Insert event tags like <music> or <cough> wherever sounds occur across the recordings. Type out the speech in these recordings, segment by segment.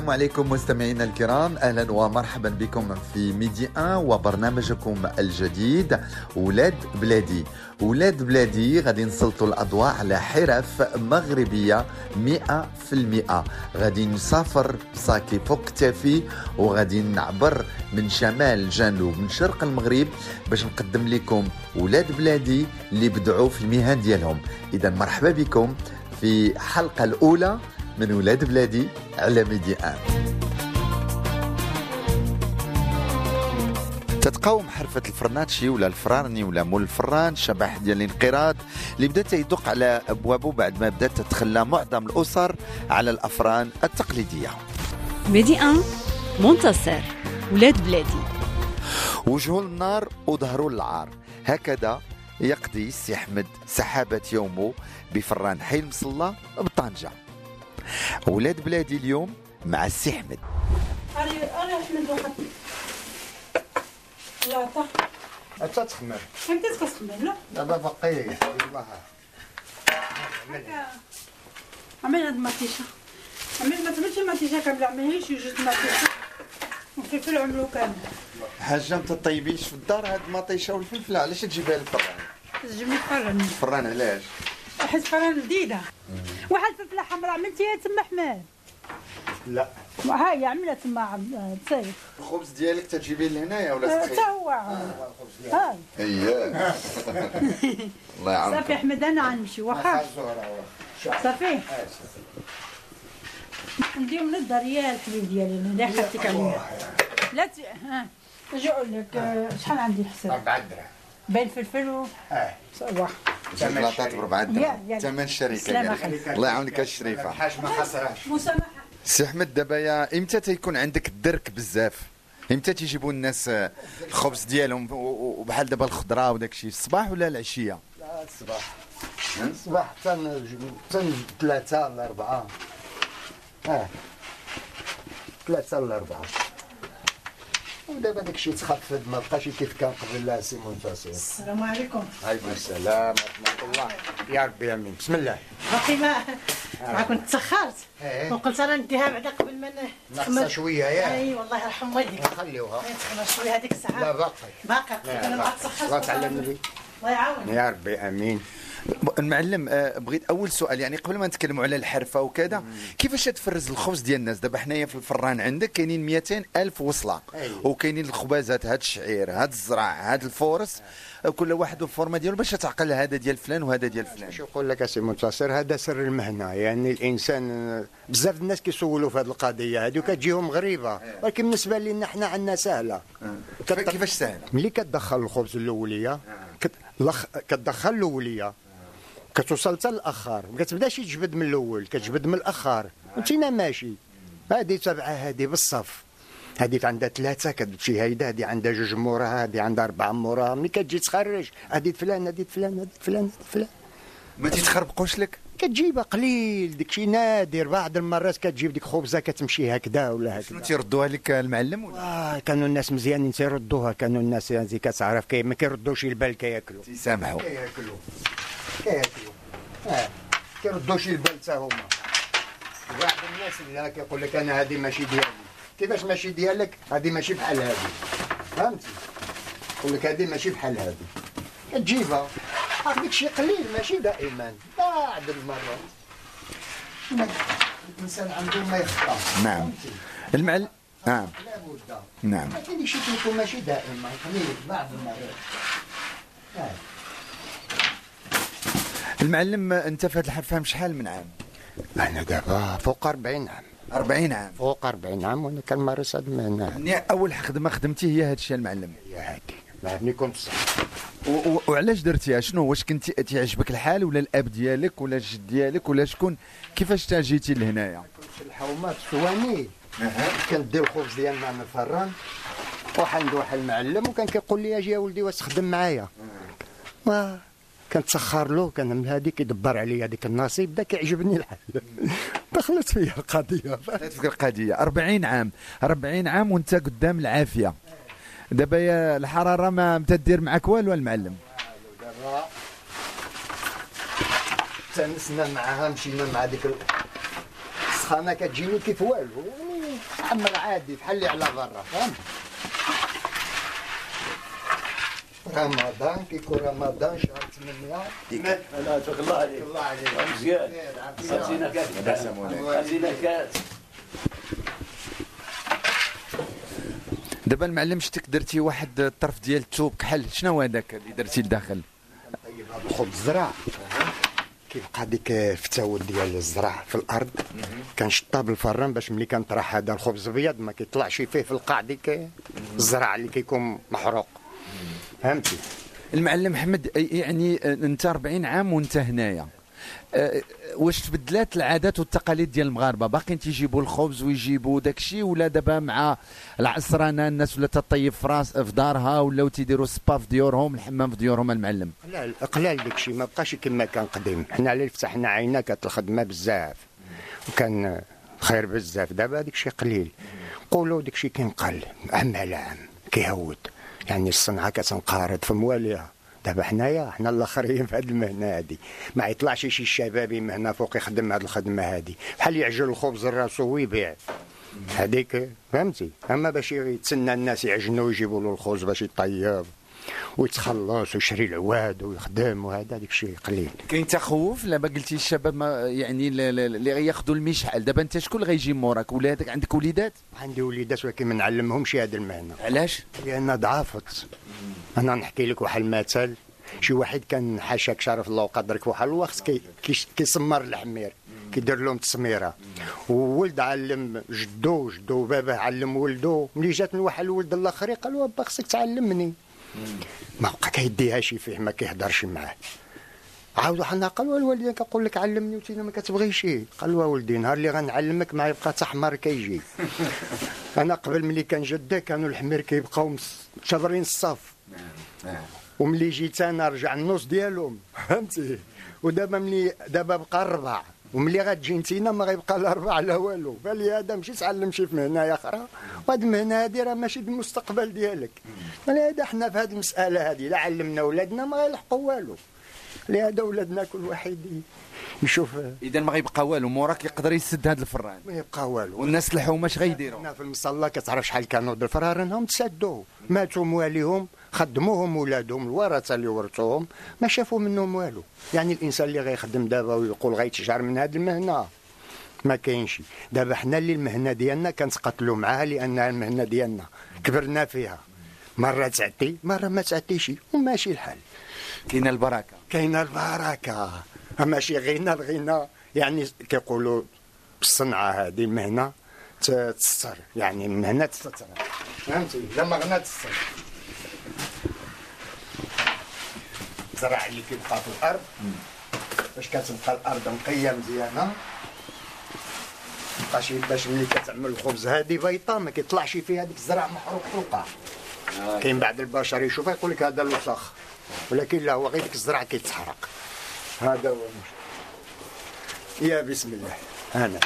السلام عليكم مستمعينا الكرام. أهلا ومرحبا بكم في ميدي 1 وبرنامجكم الجديد ولاد بلادي. ولاد بلادي غادي نسلطوا الأضواء على حرف مغربية 100% غادي نسافر بصاكي فوق كتافي وغادي نعبر من شمال جنوب من شرق المغرب باش نقدم لكم ولاد بلادي اللي بدعوا في المهن ديالهم. اذا مرحبا بكم في الحلقة الأولى من ولاد بلادي على ميدي آن. تتقاوم حرفة الفرناتشي ولا الفرارني ولا مول الفران شبح ديال الانقراض اللي بدا تيدق على أبوابه بعد ما بدات تتخلى معظم الأسر على الأفران التقليدية. ميدي 1 منتصر ولاد بلادي. وجهه النار وظهره العار هكذا يقضي السي أحمد سحابة يومه بفران حي المصلى بطنجة. ولاد بلادي اليوم مع السي أحمد. أنت تخمم أنت تخمم لا. دابا باقي والله عمل هاد المطيشه عمل ما تعملش المطيشه كاملة عملها شي جوج مطيشه وفلفل عملو كامل. حاجة ما تطيبيش في الدار هاد المطيشه والفلفلة. علاش تجيبها للفران؟ تجيبني فرن الفران علاش؟ واحد فرن جديده واحد فلفلة حمراء عملتيها تما حماد لا. هاي عملها تما عم- تسيب الخبز ديالك تجيبيه لهنايا ولا حتى تخيل هو هاي. اييه <laughs> الله صافي يعاونكم احمد أنا غنمشي واخا؟ صافي؟ نديو من الدار يا الحليب ديالي اللي حطيت عليه لا ت... ها. أجي أقول لك آه، شحال عندي الحساب؟ أربعة دراهم. بين فلفل و آه. واحد شوكولاتات بربعة يا- درهم يا- ثمن الشركة. الله يعاونك الشريفه حاج ما خسرهاش مسامحة. سي أحمد دابا يا إمتى تيكون عندك الدرك بزاف؟ إمتى تيجيبوا الناس الخبز ديالهم وبحال دابا الخضرة وداك الشيء الصباح ولا العشية؟ لا الصباح. الصباح حتى حتى ثلاثة ولا أربعة آه. ثلاثة ولا أربعة ودابا داك الشيء تخفض ما بقاش كيف كان قبل لا سي منتصر السلام عليكم. عليكم السلام ورحمة الله. يا ربي آمين. بسم الله. باقي ما ما كنت تسخرت. إيه. وقلت أنا نديها بعدا قبل ما ناقصة شوية يا. أي والله يرحم والديك. خليوها تخمر شوية هذيك لا الساعة باقي. باقي أنا ما تسخرت. النبي الله يعاون يا ربي آمين. المعلم آه، بغيت أول سؤال يعني قبل ما نتكلموا على الحرفة وكذا كيفاش تفرز الخبز ديال الناس؟ دابا حنايا في الفران عندك كاينين 200 ألف وصلة أيوة. وكاينين الخبازات هاد الشعير هاد الزرع هاد الفورس آه، كل واحد والفورمة ديالو باش تعقل هذا ديال فلان وهذا ديال فلان. شو يقول لك أسي منتصر؟ هذا سر المهنة يعني الإنسان بزاف الناس كيسولوا في هذه القضية هذه وكتجيهم غريبة ولكن بالنسبة لنا حنا عندنا سهلة. كيفاش سهلة؟ ملي كتدخل الخبز الأولية. كتدخل الأولية كتوصل حتى الآخر. ما كتبدأش تجبد من الأول كتجبد من الآخر. وانتينا ماشي. هذه تبعه هذه بالصف. هذه عندها ثلاثة كتمشي هيدا هذه عندها جوج موراها هذه عندها أربعة موراها ملي كتجي تخرج هذه فلان هذه فلان هذه فلان هذه فلان. ما تيتخربقوش لك؟ كتجيبها قليل داكشي نادر. بعض المرات كتجيب ديك خبزة كتمشي هكذا ولا شنو هكذا تيردوها لك المعلم ولا؟ آه كانوا الناس مزيانين تيردوها. كانوا الناس يعني كتعرف كي ما كيردوش البال كياكلوا. تيسامحوا. كياكلوا. كياكلوا آه كيردوش البال حتى هما واحد الناس اللي كيقول لك أنا هذه ماشي ديالي كيفاش ماشي ديالك هذه ماشي بحال هذه فهمتي يقول لك هذه ماشي بحال هذه كتجيبها هذيك شي قليل ماشي دائما بعض المرات الانسان عنده ما يخطا نعم؟ المعلم نعم لابد نعم لكن شي ماشي دائما قليل بعض المرات. المعلم انت في هذه الحرفه شحال من عام؟ أنا دابا فوق 40 عام. 40 عام. فوق 40 عام وأنا كنمارس هذه المهنة يعني أول خدمة خدمتي هي هذا الشيء المعلم. هي كنت صغير و- و- وعلاش درتيها؟ شنو واش كنتي تيعجبك الحال ولا الأب ديالك ولا الجد ديالك ولا شكون؟ كيفاش تا جيتي لهنايا؟ في الحومات السواني كندي الخبز ديالنا من الفران وحند واحد المعلم وكان كيقول لي أجي يا ولدي واش تخدم معايا. كنتسخر له كنعمل هذيك يدبر عليا هذيك النصيب دا كيعجبني الحال. <laughs> دخلت فيا القضية. تفكر القضية. 40 عام. 40 عام وانت قدام العافية. دابا يا الحرارة ما متدير معك والو المعلم؟ دابا تنسنا معاها مشينا مع ديك ال- السخانه كتجيني كيف والو. عمر عادي بحال اللي على برا فهمت؟ رمضان كيكون رمضان شهر 8 لا تبارك الله عليك الله عليك مزيان خزينه كات خزينه كات دابا المعلم شتك درتي واحد الطرف ديال الثوب كحل. شنو هذاك اللي درتي لداخل؟ طيب هذا الخبز زرع. كيبقى ديك الفتاول ديال الزرع في الأرض. كنشطها بالفران باش ملي كنطرح هذا الخبز ابيض ما كيطلعش فيه في القاع ديك الزرع اللي كيكون محروق. فهمتي. المعلم محمد أي- يعني آه، أنت 40 عام وأنت هنايا. آه، واش تبدلات العادات والتقاليد ديال المغاربة؟ باقيين تيجيبوا الخبز ويجيبوا داكشي ولا دابا مع العصرانة الناس ولا تطيب في راس في دارها ولاو تيديروا سبا في ديورهم الحمام في ديورهم المعلم؟ قلال قلال داكشي ما بقاش كما كان قديم. حنا اللي فتحنا عينا كانت الخدمة بزاف. وكان خير بزاف. دابا داكشي قليل. قولوا داكشي كينقل عام على عام كيهود يعني الصنعة كتنقارض في مواليها. دابا حنايا حنا الآخرين في هذه المهنة هذه ما يطلعش شي شبابي مهنه فوق يخدم هذه الخدمة هذه بحال يعجل الخبز لراسو ويبيع هذيك فهمتي؟ أما باش يتسنى الناس يعجنوا ويجيبوا له الخبز باش يطيب. ويتخلص ويشري العواد ويخدم وهذا داك الشيء قليل. كاين تخوف لابا قلتي الشباب ما يعني اللي غياخذوا المشعل. دابا انت شكون اللي غيجي موراك؟ ولادك عندك وليدات؟ عندي وليدات ولكن ما نعلمهمش هذه المهنه علاش؟ لأن ضعفت. أنا نحكي لك واحد المثل. شي واحد كان حاشاك شرف الله وقدرك واحد الوقت كي كي- كيسمر الحمير. كيدير لهم تسميرة. وولد علم جدو جدو باباه علم ولدو. ملي جات من واحد الولد الآخر قال له با خصك تعلمني. ما بقى كيديهاش فيه ما كيهضرش معاه. عاود النهار قال له الوالدين كنقول لك علمني وانت ما كتبغيش قال له ولدي نهار اللي غنعلمك ما يبقى حتى حمار كيجي. <laughs> أنا قبل ملي كان جده كانوا الحمير كيبقاو شابرين الصف. وملي جيت أنا رجع النص ديالهم. <laughs> فهمتي؟ ودابا ملي دابا بقى الربع. وملي غتجي نتينا ما غيبقى لا ربع لا والو. بالي هذا مشي تعلم شي في مهنة أخرى. وهاد المهنة هادي راه ماشي المستقبل ديالك. لهذا حنا في هذه المسألة هذه لا علمنا ولادنا ما غيلحقوا والو. لهذا ولادنا كل واحد يشوف. اذا ما غيبقى والو موراك يقدر يسد هذا الفران. ما يبقى والو. والناس الحومه اش غيديروا؟ هنا في المصلى كتعرف شحال كانوا الفرارنهم تسدوا. ماتوا مواليهم خدموهم ولادهم الورثة اللي ورثوهم ما شافوا منهم والو. يعني الإنسان اللي غيخدم دابا ويقول غيتشجر من هذه المهنة ما كاينش. دابا حنا اللي المهنة ديالنا كنتقاتلوا معاها لانها المهنة ديالنا كبرنا فيها. مرة تعطي مرة ما تعطيش وماشي الحال. كاينة البركة. كاينة البركة. ماشي غنى الغنى. يعني كيقولوا الصنعه هذه المهنه ت- تستر يعني المهنه تستر فهمتي؟ لما غنى تستر الزرع اللي كيبقى في الأرض. باش كتبقى الأرض نقيه مزيانة. باش باش ملي كتعمل الخبز هذه بيضه ما كيطلعش فيها ديك الزرع محروق في القاع كاين بعض البشر يشوفها يقول لك هذا الوسخ ولكن لا هو غير ديك الزرع كيتحرق. هذا هو المشكل. يا بسم الله. أنا.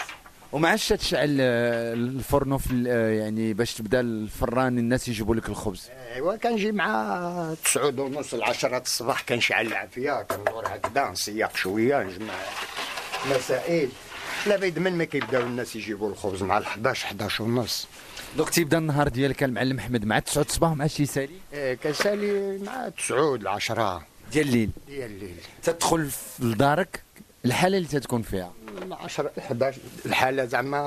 وما عادش تشعل آه، الفرن في آه، يعني باش تبدا الفران الناس يجيبوا لك الخبز. أيوا كنجي مع تسعود ونص العشرة الصباح كنشعل العافية كندور هكذا نسيق شوية نجمع مسائل. لا بيد من ما كيبداو الناس يجيبوا الخبز مع ال 11 11 ونص. دوك تيبدا النهار ديالك المعلم احمد مع 9 الصباح مع شي سالي؟ إيه كنسالي مع تسعود العشرة ديال الليل. ديال الليل. تدخل لدارك الحالة اللي تتكون فيها. 10 11 الحالة زعما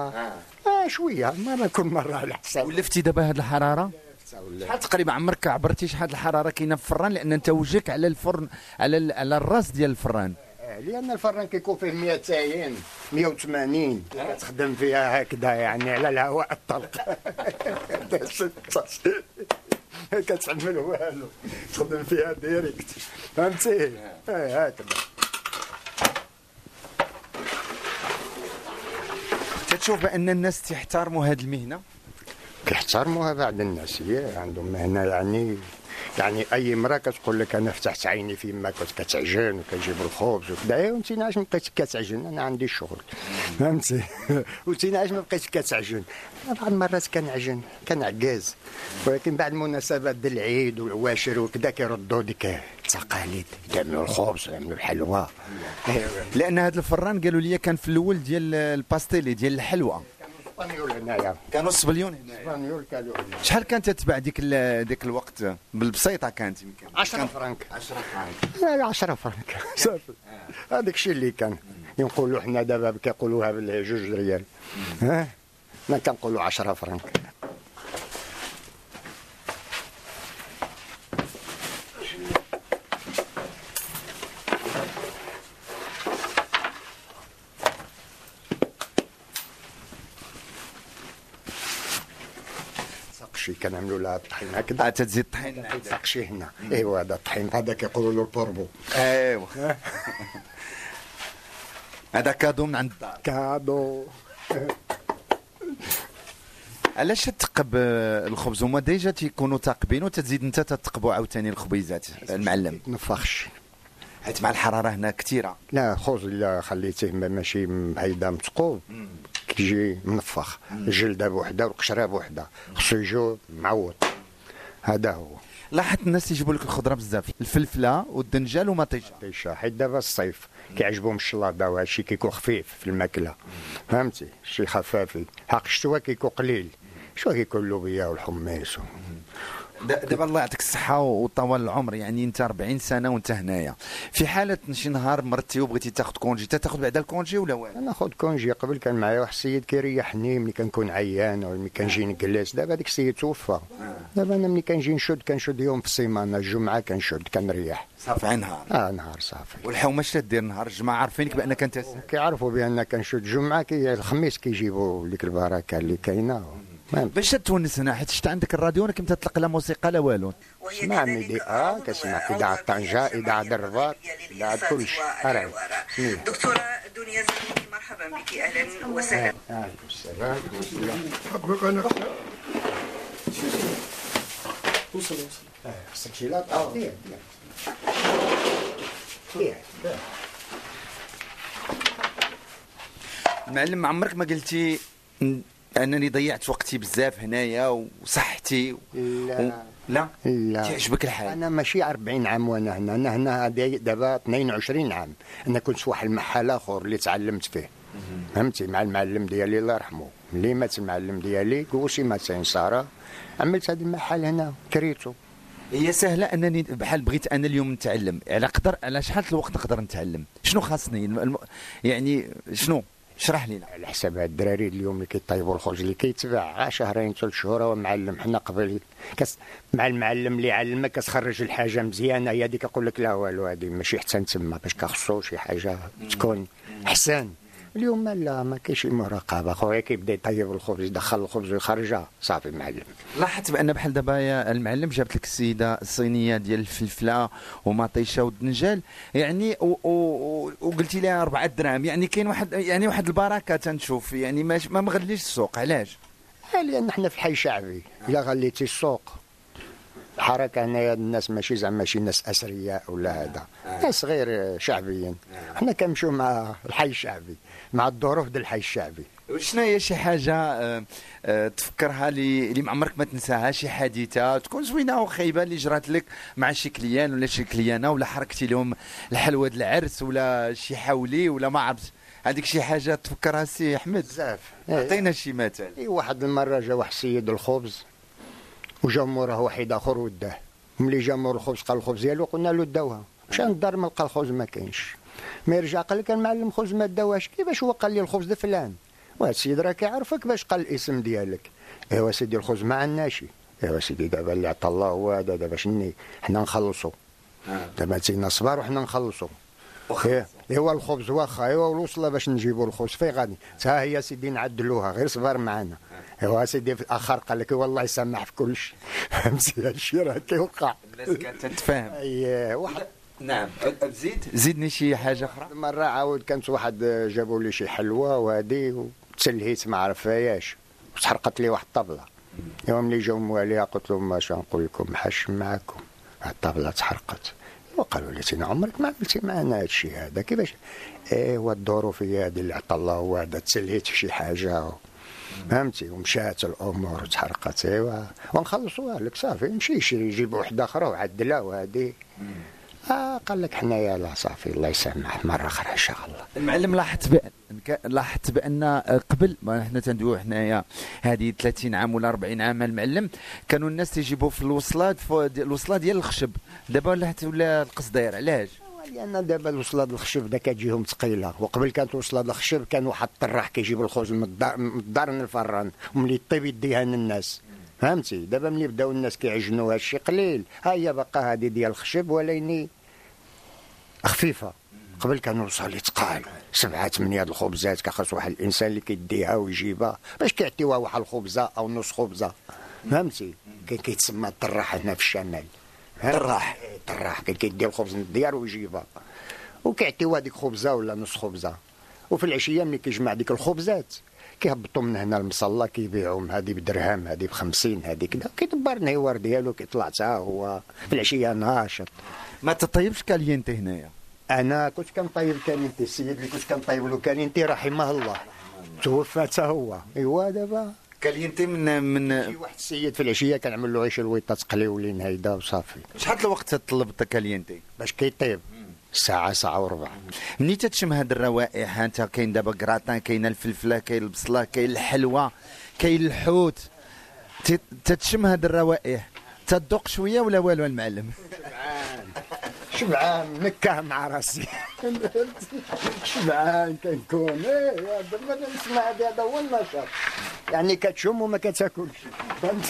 آه. شوية ما نكون مرة على حساب. ولفتي دابا هاد الحرارة؟ شحال تقريبا عمرك عبرتي شحال الحرارة كاينة في الفران؟ لأن أنت وجهك على الفرن على على الراس ديال الفران. آه، لأن الفران كيكون فيه 200 180 كتخدم فيها هكذا يعني على الهواء الطلق. <laughs> كتعمل والو. تخدم فيها ديريكت. فهمتي؟ إيه هكذا. تتشوف بأن الناس تحترموا هاد المهنة؟ كيحترموها بعض الناس هي عندهم مهنة يعني يعني أي امرأة كتقول لك أنا فتحت عيني فيما كنت كتعجن وكنجيب الخبز وكذا ايوا انت علاش ما بقيتش كتعجن. أنا عندي الشغل فهمتي؟ <laughs> وانت علاش ما بقيتش كتعجن بعض المرات كنعجن كنعكاز ولكن بعد المناسبات ديال العيد والعواشر وكذا كيردوا ديك التقاليد. يعملوا الخبز يعملوا الحلوى. لأن هذا الفران قالوا لي كان في الأول ديال الباستيلي ديال الحلوى. اسبانيول هنايا كانوا الصبليون هنا اسبانيول كانوا شحال كانت تتباع ديك ديك الوقت؟ بالبسيطة كانت يمكن. 10 فرنك. 10 فرانك لا 10 فرنك. <laughs> صافي. هذاك الشيء اللي كان. ينقولوا حنا دابا كيقولوها بالجوج ريال. ها؟ حنا كنقولوا 10 فرنك. سقشي كنعملوا لها الطحين هكذا. آه، تزيد الطحين سقشي هنا. ايوا هذا الطحين. هذا كيقولوا له البوربو ايوا هذا كادو من عند الدار. كادو. علاش تثقب الخبز؟ هما ديجا تيكونوا ثاقبين وتزيد انت تثقبوا عاوتاني الخبيزات المعلم. نفخش. حيت مع الحرارة هنا كثيره لا خوز إلا خليتيه ما- ماشي هيدا مثقوب كيجي منفخ الجلده بوحدة والقشره بوحدة. خصو يجو معوض. هذا هو. لاحظت الناس يجيبوا لك الخضرة بزاف الفلفلة والدنجال ومطيشه طيشة حيت دابا الصيف كيعجبهم الشلاضة وهذا الشيء كيكون خفيف في الماكلة. فهمتي؟ شي خفافي. حق الشتوى كيكون قليل. شو كيكون اللوبيا والحميص دابا الله يعطيك الصحة وطول العمر يعني انت 40 سنة وانت هنايا. في حالة شي نهار مرتي وبغيتي تاخذ كونجي تاخذ بعدا الكونجي ولا والو؟ أنا خد كونجي. قبل كان معايا واحد السيد كيريحني ملي كنكون عيان ولا ملي كنجي نجلس. دابا داك السيد توفى. دابا أنا ملي كنجي نشد كنشد يوم في السيمانة. الجمعة كنشد كنريح. صافي نهار. آه نهار صافي. والحومه اش تدير نهار؟ الجمعه عارفينك بأنك أنت كيعرفوا بان كنشد. جمعه كي الخميس كيجيبوا ديك البركة اللي كاينة. باش تونسنا حيت شفت عندك الراديو أنا كنت تطلق لا موسيقى لا والو. اسمع ميدي آه كسمع إذاعة طنجة إذاعة الرباط إذاعة كل شيء. دكتورة دنيا زميلي مرحبا بك أهلا وسهلا. عليكم السلام. وصل وصل. خصك شي المعلم ما عمرك ما قلتي أنني ضيعت وقتي بزاف هنايا وصحتي و... لا. لا؟ لا. تعجبك الحال؟ أنا ماشي 40 عام وأنا هنا. أنا هنا دابا 22 عام. أنا كنت في واحد المحل آخر اللي تعلمت فيه. فهمتي؟ مع المعلم ديالي الله يرحمه. اللي مات المعلم ديالي كوشي مات سين سارة. عملت هذا المحل هنا كريتو هي سهلة أنني بحال بغيت أنا اليوم نتعلم. على قدر على شحال الوقت نقدر نتعلم؟ شنو خاصني. الم... يعني شنو؟ اشرح لينا. على حساب هاد الدراري اليوم اللي كيطيبوا الخبز اللي كيتباع شهرين ثلاث شهور هو معلم. حنا قبل كس مع المعلم اللي علمك كتخرج الحاجة مزيانه هي هذيك يقول لك لا والو هذه ماشي حتى تما باش كخصو شي حاجة تكون أحسن. اليوم لا ما كاينش المراقبه خويا كيبدا يطيب الخبز يدخل الخبز ويخرجها صافي معلم. لاحظت بأن بحال دابا يا المعلم جابت لك السيدة الصينية ديال الفلفلة ومطيشة والدنجال. يعني. وقلتي لها أربعة دراهم. يعني كاين واحد يعني واحد البركة تنشوف. يعني ما ما مغليش السوق. علاش؟ لأن حنا في الحي شعبي. إلا غليتي السوق. الحركه هنايا الناس ماشي زعما شي ناس اثرياء ولا هذا. ناس غير شعبيين. حنا كنمشيو مع الحي الشعبي مع الظروف ديال الحي الشعبي. شنو هي شي حاجة آه، آه، تفكرها اللي ما عمرك ما تنساها شي حادثة تكون زوينة وخايبه اللي جرات لك مع شي client ولا شي cliente ولا حركتي لهم الحلوى ديال العرس ولا شي حولي ولا ما عرفت هذيك شي حاجة تفكرها سي أحمد؟ بزاف. عطينا شي مثال. اي واحد المرة جا واحد السيد الخبز. وجا موراه واحد آخر وداه. ملي جا مور الخبز قال الخبز ديالو قلنا له داوها. مشى للدار ما لقى الخبز ما كاينش. ما يرجع قال لك المعلم خبز ما داوهاش كيفاش هو قال لي الخبز ده فلان وهاد السيد راه كيعرفك باش قال الاسم ديالك. ايوا سيدي الخبز ما عندناش. ايوا سيدي دابا اللي عطى الله هو هذا دابا شني؟ حنا نخلصوا دابا تينا صبار وحنا نخلصوا إيه، إيوا الخبز واخا. إيوا الوصلة باش نجيبوا الخبز. فين غادي؟ ها هي سيدي نعدلوها. غير صبر معنا إيوا سيدي في الآخر قال لك والله يسامح في كل شيء فهمتي هادشي راه كيوقع الناس كانت تتفاهم. <laughs> اي واحد. نعم. زيد؟ زيدني شي حاجة أخرى؟ مرة عاود كانت واحد جابوا لي شي حلوى وهادي وتسلهيت ما عرفهاش وتحرقت لي واحد الطبلة يوم اللي جاو مواليها قلت لهم اش نقول لكم حش معاكم الطابله تحرقت وقالوا لي سينا عمرك ما عملتي معنا هذا الشيء هذا. كيفاش؟ ايوا الظروفيه هذه اللي عطى الله هو هذا تسليت شي حاجة. فهمتي؟ ومشات الأمور وتحرقت. إيوا. ونخلصوها لك صافي. نمشي نشري يجيب وحدة أخرى وعدلها وهذه. آه قال لك حنايا لا صافي الله يسامح مرة أخرى إن شاء الله. المعلم لاحظت بأن ك- لاحظت بأن آه، قبل ما حنا تندويو حنايا هذه 30 عام ولا 40 عام المعلم كانوا الناس تيجيبوا في الوصلات في الوصله ديال الخشب. دابا ولات ولا القصدير علاش؟ لأن دابا الوصلات الخشب دا كتجيهم ثقيلة. وقبل كانت وصلات الخشب كان واحد الطراح كيجيب الخبز من الدار من الدار من الفران وملي طيب يديها للناس. فهمتي؟ دابا ملي بداو الناس كيعجنوا هادشي قليل. ها هي باقا هذه ديال الخشب وليني خفيفة. قبل كانوا الوصال تقال سبعة ثمانية الخبزات كخص واحد الإنسان اللي كيديها ويجيبها. باش كيعطيوها واحد الخبزة أو نص خبزة. فهمتي؟ كان كيتسمى الطراح هنا في الشمال. طراح. طراح. كان كيدي الخبز من الديار ويجيبها. وكيعطيوها ديك خبزة ولا نص خبزة. وفي العشية ملي كيجمع ديك الخبزات كيهبطوا من هنا المصلى كيبيعوهم. هذه بدرهم هذه بخمسين هذه كذا كيدبر النهوار ديالو كيطلع حتى هو. في العشية ناشط. ما تطيبش كالينتي هنايا؟ أنا كنت كنطيب كالينتي السيد اللي كنت كنطيب له كالينتي رحمه الله. توفى حتى هو. أيوا دابا. كالينتي من من شي واحد السيد في العشية كنعمل له عيش الويطة تقليولين هيدا وصافي. شحال الوقت تطلب كالينتي باش كيطيب. ساعة ساعة وربع. مني تتشم هاد الروائح انت كاين دابا كراتان كاين الفلفلة كاين البصلة كاين الحلوى كاين الحوت. ت- تتشم هاد الروائح. تذوق شوية ولا والو المعلم؟ <laughs> شبعان نكه مع راسي. شبعان كنكون. إيه دابا نسمع هذا هو النشاط. يعني كتشم وما كتاكلش. فهمت؟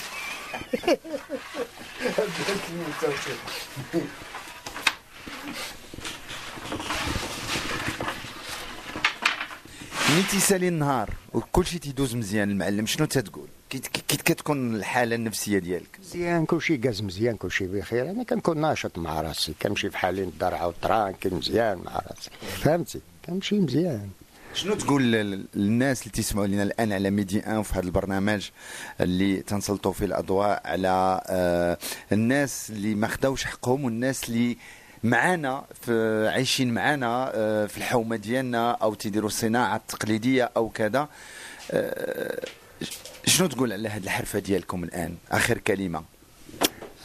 ملي تيسالي النهار وكلشي تيدوز مزيان المعلم شنو تتقول كي كتكون الحالة النفسية ديالك. مزيان كلشي داز مزيان كلشي بخير. أنا كنكون ناشط مع راسي كنمشي في حالي الدار عاود tranquille مزيان مع راسي. فهمتي؟ كنمشي مزيان. شنو تقول لل- للناس اللي تسمعوا لنا الآن على ميدي إن في هذا البرنامج اللي تنسلطوا فيه الأضواء على آه، الناس اللي ما خداوش حقهم والناس اللي معانا في عايشين معانا آه، في الحومة ديالنا أو تيديروا الصناعه التقليديه أو كذا. آه، شنو تقول على هذه الحرفة ديالكم الآن؟ آخر كلمة.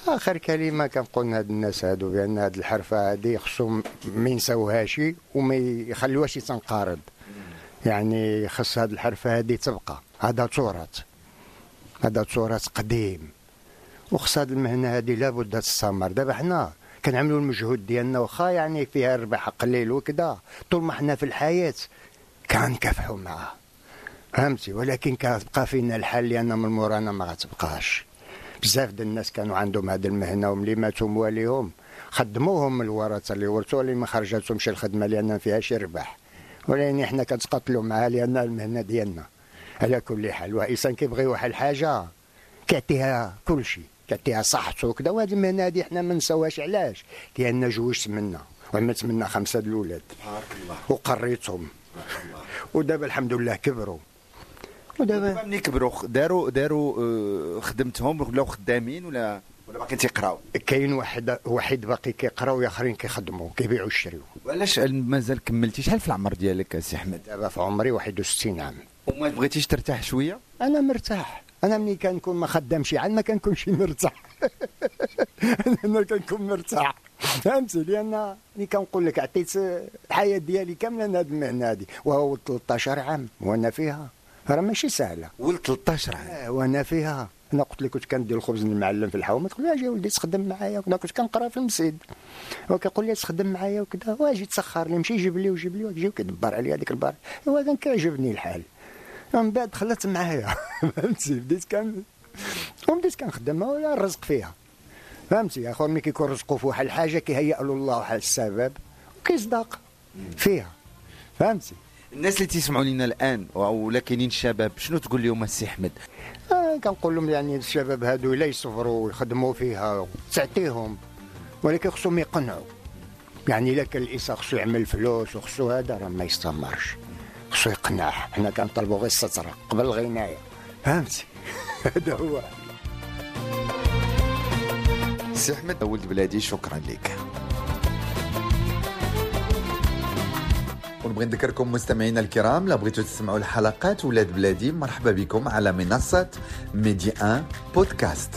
آخر كلمة كنقول لهاد الناس هادو بأن هاد الحرفة هادي خصهم ما ينساوهاش وما يخلوهاش تنقرض يعني خص هاد الحرفة هادي تبقى. هذا تراث هذا تراث قديم. وخص هاد المهنة هادي لابد تستمر. دابا حنا كنعملوا المجهود ديالنا واخا يعني فيها ربح قليل وكذا طول ما حنا في الحياة كنكافحوا معاه. فهمتي؟ ولكن كتبقى فينا الحال لأن من مورانا ما غتبقاش. بزاف ديال الناس كانوا عندهم هذه المهنة وملي ماتوا مواليهم خدموهم الورثة اللي ورثوا اللي ما خرجتهمش الخدمة لأن ما فيهاش ربح. ولكن حنا كنتقاتلوا معها لأن المهنة ديالنا. على كل حال الانسان كيبغي واحد الحاجة كيعطيها كل شيء كيعطيها صحته وكذا وهذه المهنة هذه حنا ما نساوهاش علاش؟ لأن جوجت منا وعملت منا خمسة د الاولاد وقريتهم. ودابا الحمد لله كبروا. ودابا ملي كبروا داروا داروا آه، خدمتهم ولاو خدامين ولا ولا باقي تيقراو؟ كاين واحد واحد باقي كيقراو واخرين كيخدموا كيبيعوا يشريو. وعلاش مازال كملتي شحال في العمر ديالك سي أحمد؟ دابا في عمري 61 عام. وما بغيتيش ترتاح شوية؟ أنا مرتاح. أنا ملي كنكون ما خدامش عاد ما كنكونش مرتاح. <laughs> أنا كنكون مرتاح. فهمتي؟ لأن ملي كنقول لك عطيت الحياة ديالي كاملة لهاد المهنة هادي. وهو 13 عام وأنا فيها. راه ماشي سهلة. ولد 13 عام آه، وأنا فيها. أنا قلت لك كنت كندير الخبز للمعلم في الحومة؟ تقول لي أجي ولدي تخدم معايا كنا كنت كنقرا في المسجد هو كيقول لي تخدم معايا وكذا. واجي تسخر لي مشي جيب لي وجيب لي ويجي وكيدبر عليا هذيك البار. هو كان كيعجبني الحال. من بعد خلات معايا. <laughs> فهمتي؟ بديت كان وبديت كنخدم ولا الرزق فيها. فهمتي اخر ملي كيكون رزقه في واحد الحاجة كيهيأ له الله واحد السبب. وكيصدق فيها. فهمتي؟ الناس اللي تسمعوا لنا الآن ولا كاينين شباب شنو تقول لهم السي أحمد؟ آه كنقول لهم يعني الشباب هادو لا يصبروا ويخدموا فيها تعطيهم ولكن خصهم يقنعوا. يعني إلا كان الإنسان خصو يعمل فلوس وخصو هذا راه ما يستمرش. خصو يقنع. حنا كنطلبوا غير الستره قبل الغناية. فهمتي؟ <laughs> هذا هو. سي أحمد ولد بلادي شكرا لك. ونبغي نذكركم مستمعينا الكرام لو بغيتوا تسمعوا الحلقات ولاد بلادي مرحبا بكم على منصة ميدي 1 بودكاست.